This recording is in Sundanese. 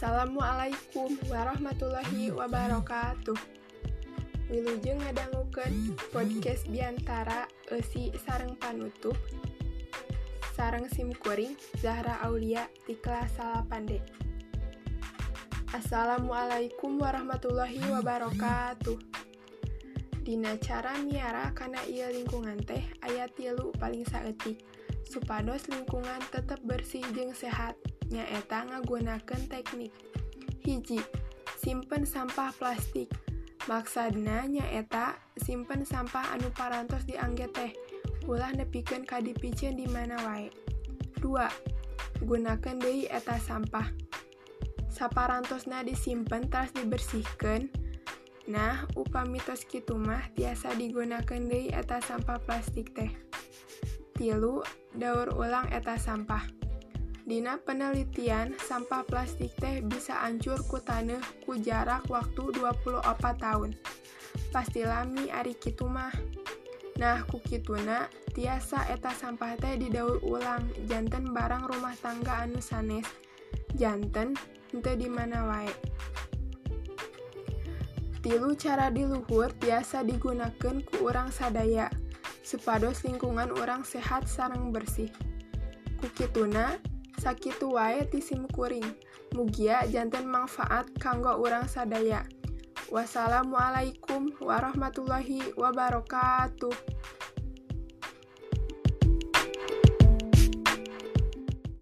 Assalamualaikum warahmatullahi wabarakatuh. Wilujeng ngadangukeun podcast biantara Eusi sareng panutup sareng simkuring Zahra Aulia di kelas Salapande. Assalamualaikum warahmatullahi wabarakatuh. Dina cara miara kana ieu lingkungan teh aya tilu paling saeutik supados lingkungan tetap bersih jeung sehat nyaeta ngagunakan teknik. Hiji simpen sampah plastik. Maksadna nyaeta simpen sampah anu parantos diangge teh. Ulah nepikan kadipicen di mana wae. 2 gunakan Dei eta sampah. Saparantosna disimpen tas dibersihkan nah upamitos Kitumah tiasa digunakan Dei eta sampah plastik teh. Tilu daur ulang eta sampah. Dina penelitian sampah plastik teh bisa ancur ku taneuh ku jarak waktu 24 tahun. Pasti lami ari kitu mah. Nah ku kituna tiasa eta sampah teh didaur ulang janten barang rumah tangga anu sanes. Janten ente di mana wae. Tilu cara diluhur tiasa digunakan ku orang sadaya, supados lingkungan orang sehat sarang bersih. Kukituna, sakitu wae ti simkuring. Mugia jantan manfaat kanggo orang sadaya. Wassalamualaikum warahmatullahi wabarakatuh.